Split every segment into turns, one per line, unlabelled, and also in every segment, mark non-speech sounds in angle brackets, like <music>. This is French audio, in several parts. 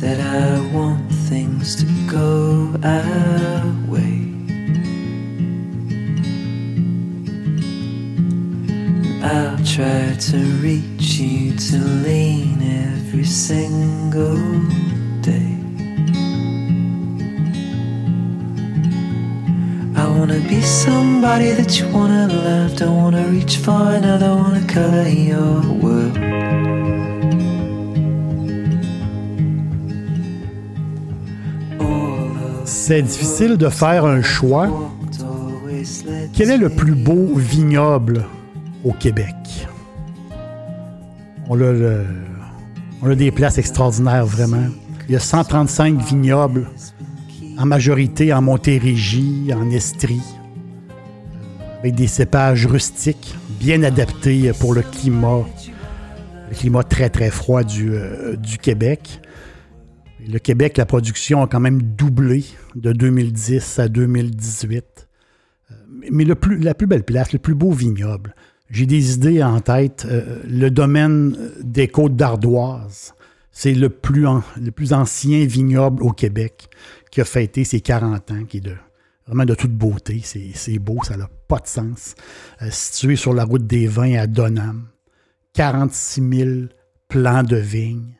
That I want things to go our way. I'll try to reach you to lean every single day. I wanna be somebody that you wanna love. Don't wanna reach far another, wanna color your world.
C'est difficile de faire un choix. Quel est le plus beau vignoble au Québec? On a, des places extraordinaires, vraiment. Il y a 135 vignobles, en majorité en Montérégie, en Estrie, avec des cépages rustiques, bien adaptés pour le climat, le climat très très froid du, euh, du Québec. Le Québec, la production a quand même doublé de 2010 à 2018. Euh, mais la plus belle place, le plus beau vignoble, j'ai des idées en tête. Euh, le domaine des Côtes d'Ardoise, c'est le plus, ancien vignoble au Québec qui a fêté ses 40 ans, qui est vraiment de toute beauté. C'est beau, ça n'a pas de sens. Euh, situé sur la route des vins à Donham. 46 000 plants de vignes.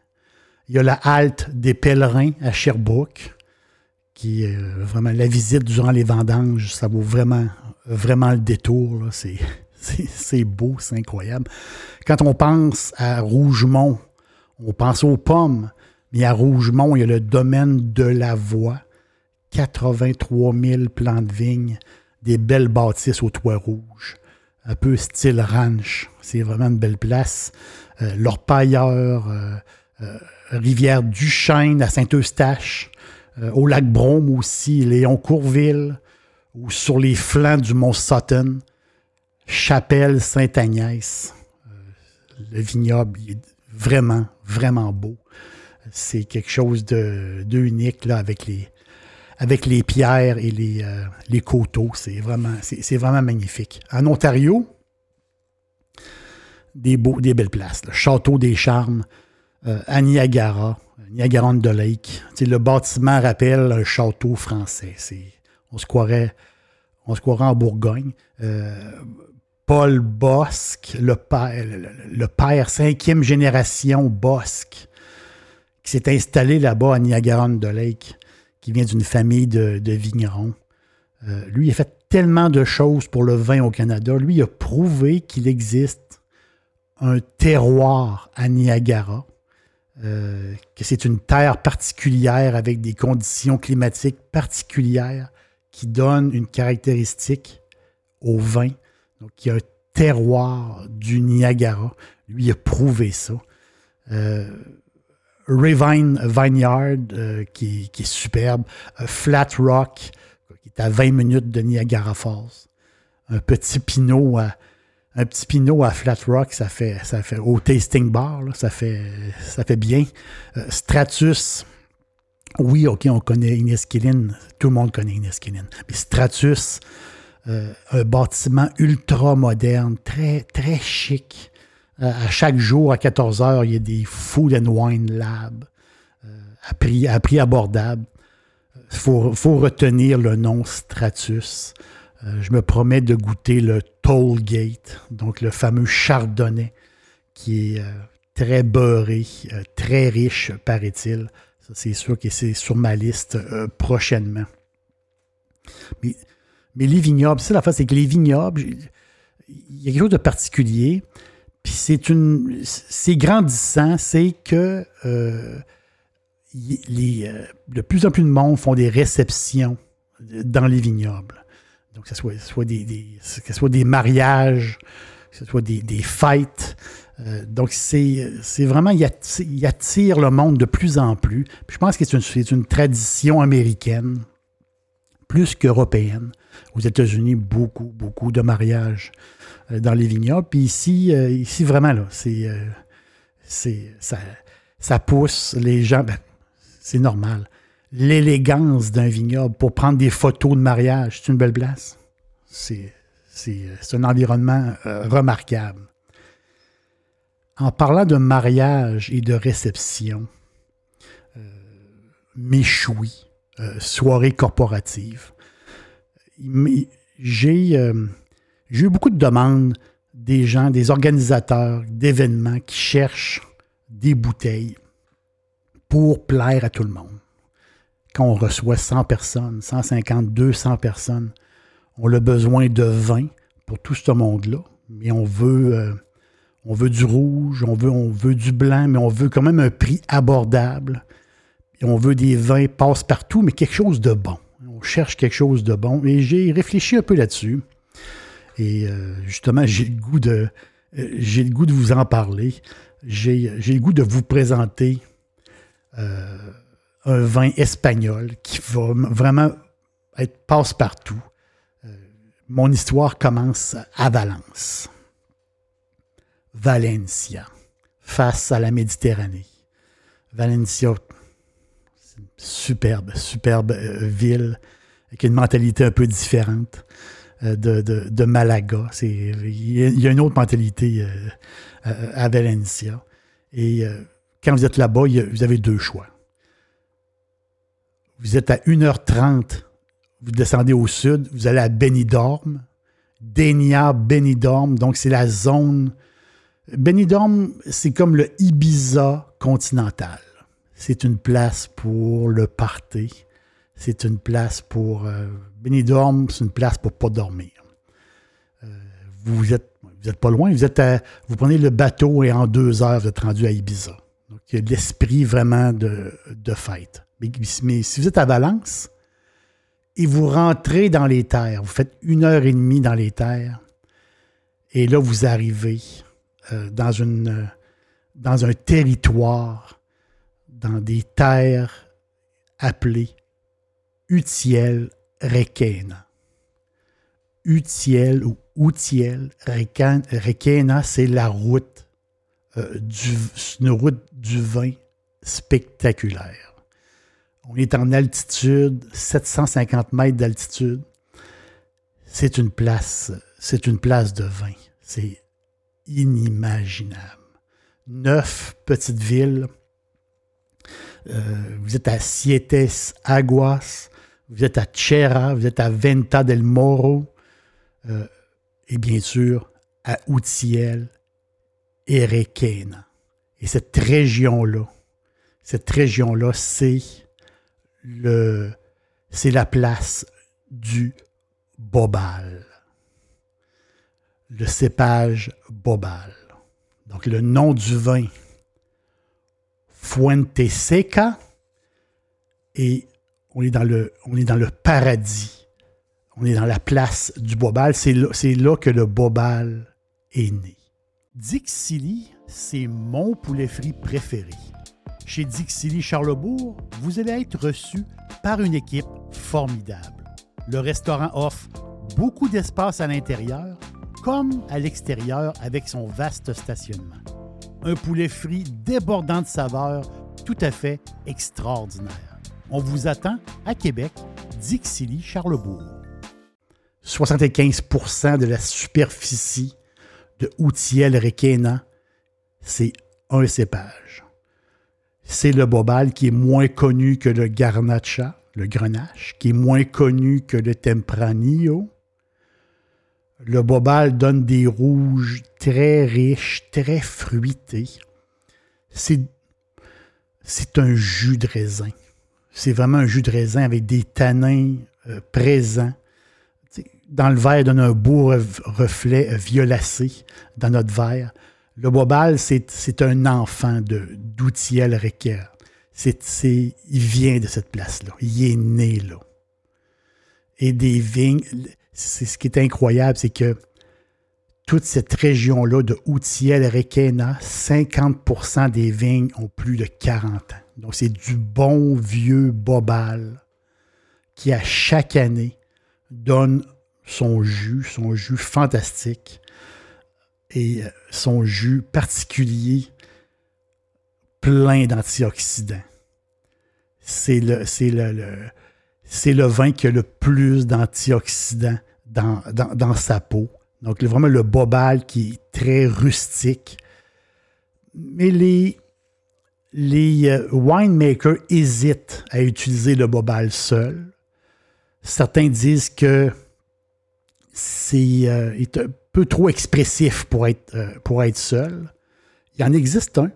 Il y a la halte des pèlerins à Sherbrooke, qui est euh, vraiment la visite durant les vendanges, ça vaut vraiment, vraiment le détour. <laughs> C'est beau, c'est incroyable. Quand on pense à Rougemont, on pense aux pommes, mais à Rougemont, il y a le domaine de la voie. 83 000 plants de vignes, des belles bâtisses au toit rouge, un peu style ranch. C'est vraiment une belle place. Euh, L'Orpailleur, euh, Rivière Duchesne à Saint-Eustache, euh, au lac Brome aussi, Léon Courville, ou sur les flancs du Mont Sutton, Chapelle Sainte-Agnès. Euh, le vignoble est vraiment, vraiment beau. C'est quelque chose de, unique avec, les, pierres et les, coteaux. C'est vraiment, magnifique. En Ontario, des, des belles places. Château des Charmes, à Niagara, Niagara de Lake. le bâtiment rappelle un château français. On se croirait, on en Bourgogne. Euh, Paul Bosque, le père, cinquième génération Bosque, qui s'est installé là-bas à Niagara de Lake, qui vient d'une famille de, vignerons. Euh, lui, a fait tellement de choses pour le vin au Canada. Lui, a prouvé qu'il existe un terroir à Niagara euh, que c'est une terre particulière avec des conditions climatiques particulières qui donnent une caractéristique au vin. Donc, il y a un terroir du Niagara. Lui, a prouvé ça. Euh, Ravine Vineyard, euh, qui, est superbe. Flat Rock, qui est à 20 minutes de Niagara Falls. Un petit pinot à un petit pinot à Flat Rock, ça fait, ça fait au tasting bar, ça, fait, ça fait bien. Euh, Stratus, oui, OK, on connaît Ines Killin, tout le monde connaît Ines Killin. Mais Stratus, euh, un bâtiment ultra moderne, très, très chic. Euh, à chaque jour, à 14 heures, il y a des Food and Wine Lab à, prix, abordable. Il faut, retenir le nom Stratus. Euh, je me promets de goûter le Toll Gate, donc le fameux chardonnay, qui est euh, très beurré, euh, très riche, paraît-il. C'est sûr que c'est sur ma liste prochainement. Mais, les vignobles, c'est la face, c'est que les vignobles, il y a quelque chose de particulier. Puis. C'est grandissant, c'est que les, de plus en plus de monde font des réceptions dans les vignobles. Donc, que ce soit, des, soit des mariages, que ce soit des, fêtes. Euh, donc, c'est vraiment, il attire, le monde de plus en plus. Je pense que c'est une, une tradition américaine plus qu'européenne. Aux États-Unis, beaucoup, beaucoup de mariages euh, dans les vignobles. Puis ici, euh, ici vraiment, là, c'est, ça, ça pousse les gens. ben, c'est normal. L'élégance d'un vignoble pour prendre des photos de mariage, c'est une belle place. C'est, un environnement euh, remarquable. En parlant de mariage et de réception, euh, méchoui, euh, soirée corporative, j'ai eu beaucoup de demandes des gens, des organisateurs d'événements qui cherchent des bouteilles pour plaire à tout le monde. Quand on reçoit 100 personnes, 150, 200 personnes, on a besoin de vin pour tout ce monde-là, mais on veut, euh, on veut du rouge, on veut, on veut du blanc, mais on veut quand même un prix abordable. Et on veut des vins passe-partout, mais quelque chose de bon. On cherche quelque chose de bon. Et j'ai réfléchi un peu là-dessus. Et euh, justement, j'ai le goût de euh, j'ai le goût de vous en parler. J'ai le goût de vous présenter un vin espagnol qui va vraiment être passe-partout. Euh, mon histoire commence à Valence. Valencia, face à la Méditerranée. Valencia, une superbe, superbe euh, ville avec une mentalité un peu différente euh, de, de- de Malaga. Il y, a- une autre mentalité à Valencia. Et quand vous êtes là-bas, vous avez deux choix. Vous êtes à 1h30, vous descendez au sud, vous allez à Benidorm. Denia, Benidorm, donc c'est la zone. Benidorm, c'est comme le Ibiza continental. C'est une place pour le party. C'est une place pour. euh, Benidorm, c'est une place pour pas dormir. Euh, vous êtes, vous êtes pas loin. Vous, êtes à- vous prenez le bateau et en deux heures, vous êtes rendu à Ibiza. Donc, il y a l'esprit vraiment de, de fête. Mais, si vous êtes à Valence et vous rentrez dans les terres, vous faites une heure et demie dans les terres, et là, vous arrivez euh, dans, une, euh, dans un territoire, dans des terres appelées Utiel Requena. Utiel ou Outiel Requena, c'est la route, euh, du, une route du vin spectaculaire. On est en altitude, 750 mètres d'altitude. C'est une place, c'est une place de vin. C'est inimaginable. Neuf petites villes. Euh, vous êtes à Siete Aguas, vous êtes à Chera, vous êtes à Venta del Moro, euh, et bien sûr à Utiel et Requena. Et cette région-là, cette région-là, c'est le, c'est la place du Bobal. Le cépage Bobal. Donc le nom du vin, Fuente Seca, et on est dans le, on est dans le paradis. On est dans la place du Bobal. C'est là, que le Bobal est né. Dixili, c'est mon poulet frit préféré. Chez Dixili Charlebourg, vous allez être reçu par une équipe formidable. Le restaurant offre beaucoup d'espace à l'intérieur comme à l'extérieur avec son vaste stationnement. Un poulet frit débordant de saveurs tout à fait extraordinaire. On vous attend à Québec, Dixilly, Charlebourg. 75% de la superficie de Outiel Requena, c'est un cépage. C'est le Bobal qui est moins connu que le Garnacha, le Grenache, qui est moins connu que le Tempranillo. Le Bobal donne des rouges très riches, très fruités. C'est, un jus de raisin. C'est vraiment un jus de raisin avec des tanins euh, présents. Dans le verre, il donne un beau ref- reflet violacé dans notre verre. Le Bobal, c'est, un enfant d'Outiel Requer. C'est, il vient de cette place-là. Il est né là. Et des vignes, c'est ce qui est incroyable, c'est que toute cette région-là de Outiel, Requena, 50% des vignes ont plus de 40 ans. Donc, c'est du bon vieux bobal qui, à chaque année, donne son jus, son jus fantastique et euh, son jus particulier plein d'antioxydants. C'est le, le, le, vin qui a le plus d'antioxydants dans, dans, sa peau. Donc, vraiment le bobal qui est très rustique. Mais les, les euh, winemakers hésitent à utiliser le bobal seul. Certains disent que c'est euh, peu trop expressif pour être, euh, pour être seul. Il en existe un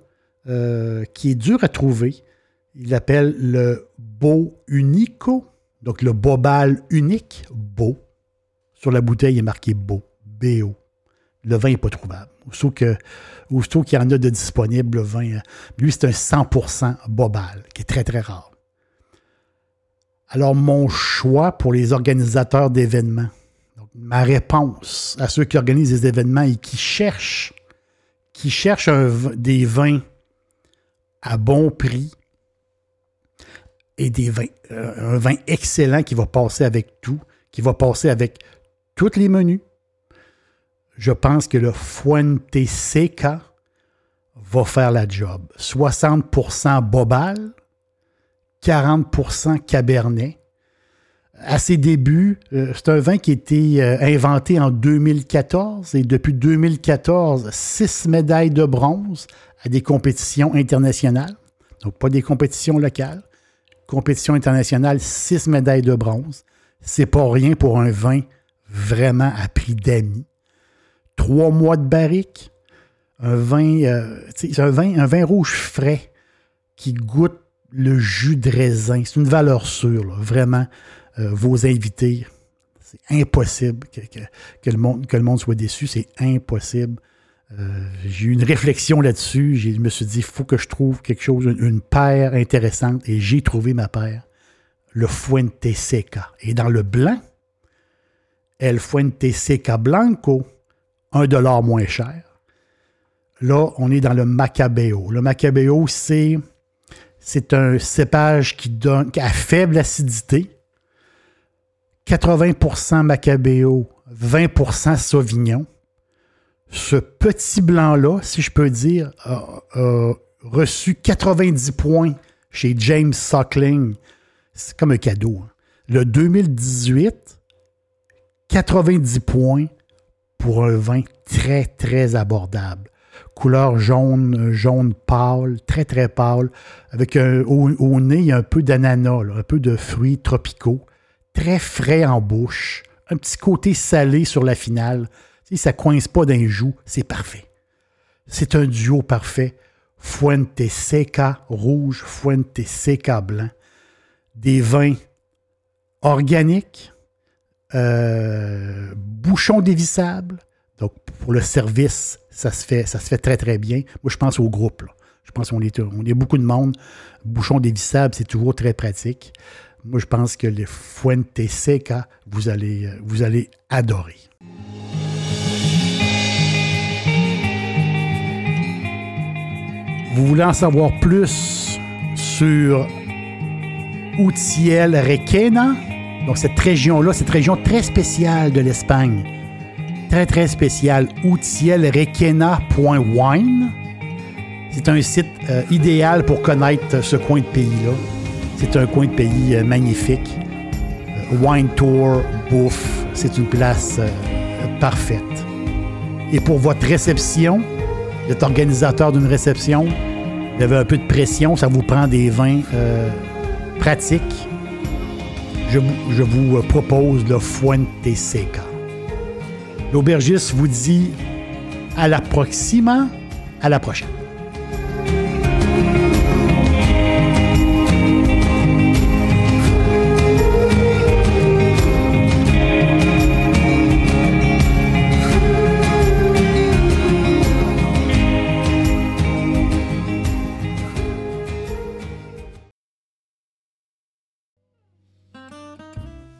qui est dur à trouver. Il l'appelle le Beau Unico, donc le bobal unique, beau. Sur la bouteille, il est marqué beau, BO. Le vin n'est pas trouvable. Aussitôt qu'il y en a de disponible, le vin, lui, c'est un 100% bobal, qui est très, très rare. Alors, mon choix pour les organisateurs d'événements, ma réponse à ceux qui organisent des événements et qui cherchent, qui cherchent des vins à bon prix et des vins, euh, un vin excellent qui va passer avec tout, qui va passer avec tous les menus. Je pense que le Fuente Seca va faire la job. 60% Bobal, 40% Cabernet. À ses débuts, euh, c'est un vin qui a été euh, inventé en 2014 et depuis 2014, six médailles de bronze à des compétitions internationales. Donc, pas des compétitions locales. Compétition internationale, six médailles de bronze. C'est pas rien pour un vin vraiment à prix d'amis. Trois mois de barrique, un vin, euh, un vin, un vin rouge frais qui goûte le jus de raisin. C'est une valeur sûre, vraiment. Euh, vos invités, c'est impossible que, le monde, soit déçu. C'est impossible. Euh, j'ai eu une réflexion là-dessus. Je me suis dit, il faut que je trouve quelque chose, une, une paire intéressante. Et j'ai trouvé ma paire, le Fuente Seca. Et dans le blanc, El Fuente Seca Blanco, un dollar moins cher. Là, on est dans le Macabeo. Le Macabeo, c'est, c'est un cépage qui donne qui a faible acidité. 80% Macabeo, 20% Sauvignon. Ce petit blanc-là, si je peux dire, a, reçu 90 points chez James Suckling. C'est comme un cadeau. Hein. Le 2018, 90 points pour un vin très, très abordable. Couleur jaune, jaune pâle, très, très pâle, avec un, au, nez, il y a un peu d'ananas, un peu de fruits tropicaux, très frais en bouche, un petit côté salé sur la finale. Si ça coince pas d'un joue, c'est parfait. C'est un duo parfait. Fuente Seca rouge, Fuente Seca blanc. Des vins organiques, euh, bouchon dévissable. Donc, pour le service, ça se fait, ça se fait très, très bien. Moi, je pense au groupe. Je pense qu'on est, on est beaucoup de monde. Bouchon dévissable, c'est toujours très pratique. Moi, je pense que les Fuente Seca, vous allez, vous allez adorer. Vous voulez en savoir plus sur Utiel Requena? Donc, cette région-là, cette région très spéciale de l'Espagne, très, très spéciale, outielrequena.wine. C'est un site euh, idéal pour connaître ce coin de pays-là. C'est un coin de pays euh, magnifique. Euh, wine Tour, bouffe, c'est une place parfaite. Et pour votre réception, vous organisateur d'une réception, vous avez un peu de pression, ça vous prend des vins pratiques je, vous propose le Fuente Seca. L'aubergiste vous dit à la à la prochaine.